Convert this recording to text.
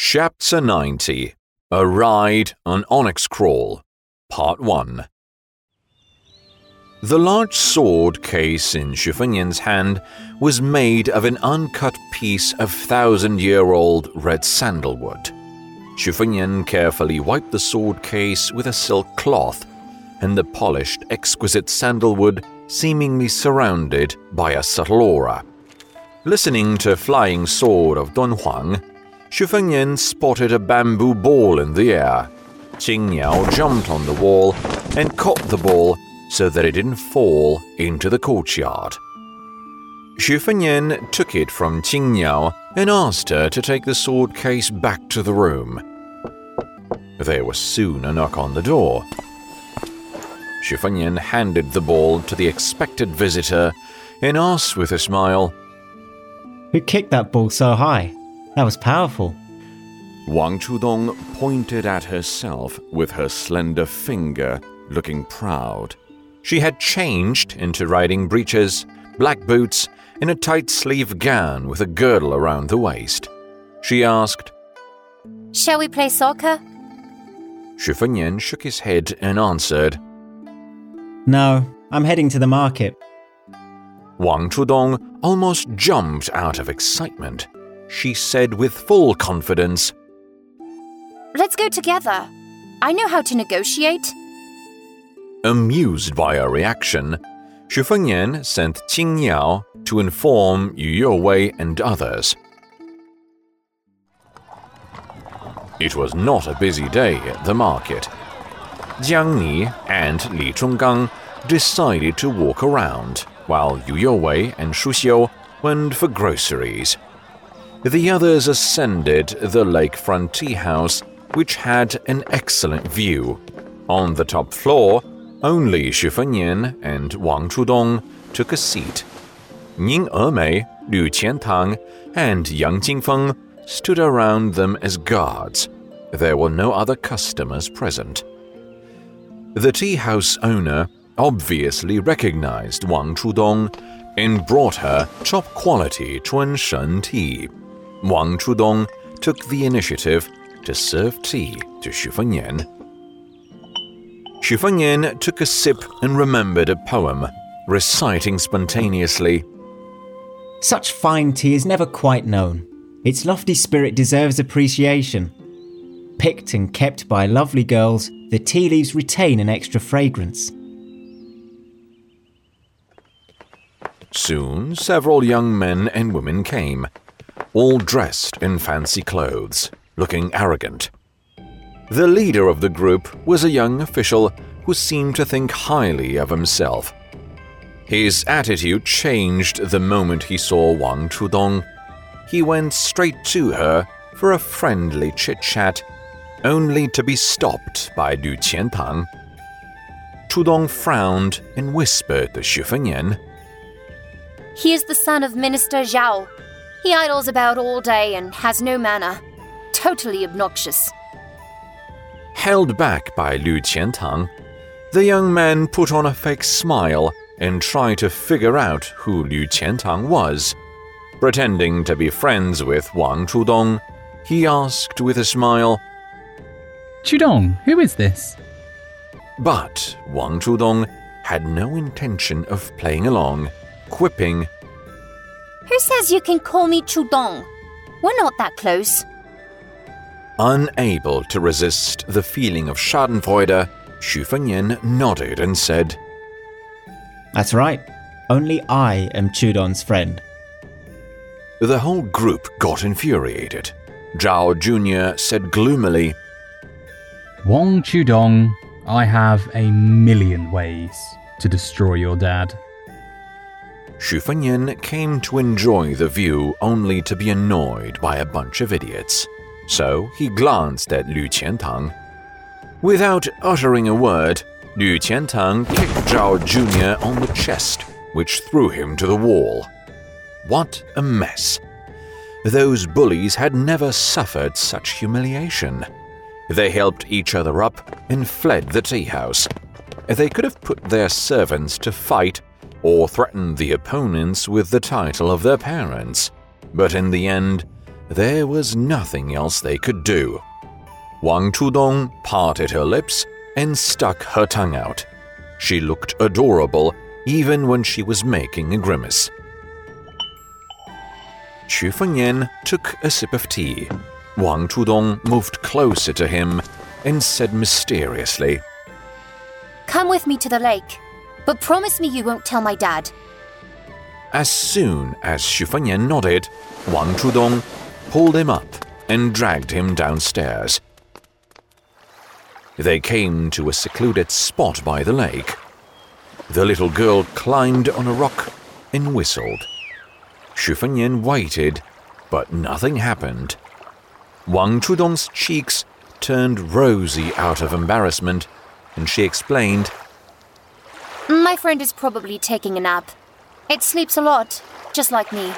Chapter 90 A Ride on Onyxcrawl, Part 1 The large sword case in Xu hand was made of an uncut piece of thousand year old red sandalwood. Xu carefully wiped the sword case with a silk cloth, and the polished, exquisite sandalwood seemingly surrounded by a subtle aura. Listening to Flying Sword of Dunhuang, Xu Fengnian spotted a bamboo ball in the air. Qing Niao jumped on the wall and caught the ball so that it didn't fall into the courtyard. Xu Fengnian took it from Qing Niao and asked her to take the sword case back to the room. There was soon a knock on the door. Xu Fengnian handed the ball to the expected visitor and asked with a smile, Who kicked that ball so high? That was powerful. Wang Chudong pointed at herself with her slender finger, looking proud. She had changed into riding breeches, black boots, and a tight sleeve gown with a girdle around the waist. She asked, Shall we play soccer? Xu Fengnian shook his head and answered. No, I'm heading to the market. Wang Chudong almost jumped out of excitement. She said with full confidence, Let's go together. I know how to negotiate. Amused by her reaction, Xu Fengnian sent Qing Yao to inform Yu Youwei and others. It was not a busy day at the market. Jiang Ni and Li Chonggang decided to walk around, while Yu Youwei and Shu Xiu went for groceries. The others ascended the lakefront tea house, which had an excellent view. On the top floor, only Xu Fengnian and Wang Chudong took a seat. Ning Emei, Liu Qiantang, and Yang Jingfeng stood around them as guards. There were no other customers present. The tea house owner obviously recognized Wang Chudong and brought her top quality Chunshen tea. Wang Chudong took the initiative to serve tea to Xu Fengnian. Xu Fengnian took a sip and remembered a poem, reciting spontaneously, Such fine tea is never quite known. Its lofty spirit deserves appreciation. Picked and kept by lovely girls, the tea leaves retain an extra fragrance. Soon, several young men and women came, all dressed in fancy clothes, looking arrogant. The leader of the group was a young official who seemed to think highly of himself. His attitude changed the moment he saw Wang Chudong. He went straight to her for a friendly chit chat, only to be stopped by Liu Qiantang. Chudong frowned and whispered to Xu Fengnian. He is the son of Minister Zhao. He idles about all day and has no manner. Totally obnoxious. Held back by Liu Qiantang, the young man put on a fake smile and tried to figure out who Liu Qiantang was. Pretending to be friends with Wang Chudong, he asked with a smile, Chudong, who is this? but Wang Chudong had no intention of playing along, quipping, Who says you can call me Chudong? We're not that close. Unable to resist the feeling of schadenfreude, Xu Fengnian nodded and said, That's right. Only I am Chudong's friend. The whole group got infuriated. Zhao Jr. said gloomily, Wang Chudong, I have a million ways to destroy your dad. Fengnian came to enjoy the view only to be annoyed by a bunch of idiots. So he glanced at Liu Qiantang. Without uttering a word, Liu Qiantang kicked Zhao Jr. on the chest, which threw him to the wall. What a mess! Those bullies had never suffered such humiliation. They helped each other up and fled the tea house. They could have put their servants to fight or threatened the opponents with the title of their parents, but in the end, there was nothing else they could do. Wang Chudong parted her lips and stuck her tongue out. She looked adorable even when she was making a grimace. Xu Fengnian took a sip of tea. Wang Chudong moved closer to him and said mysteriously, Come with me to the lake, but promise me you won't tell my dad. As soon as Fengnian nodded, Wang Chudong pulled him up and dragged him downstairs. They came to a secluded spot by the lake. The little girl climbed on a rock and whistled. Xu Fengnian waited, but nothing happened. Wang Chudong's cheeks turned rosy out of embarrassment, and she explained, My friend is probably taking a nap. It sleeps a lot, just like me.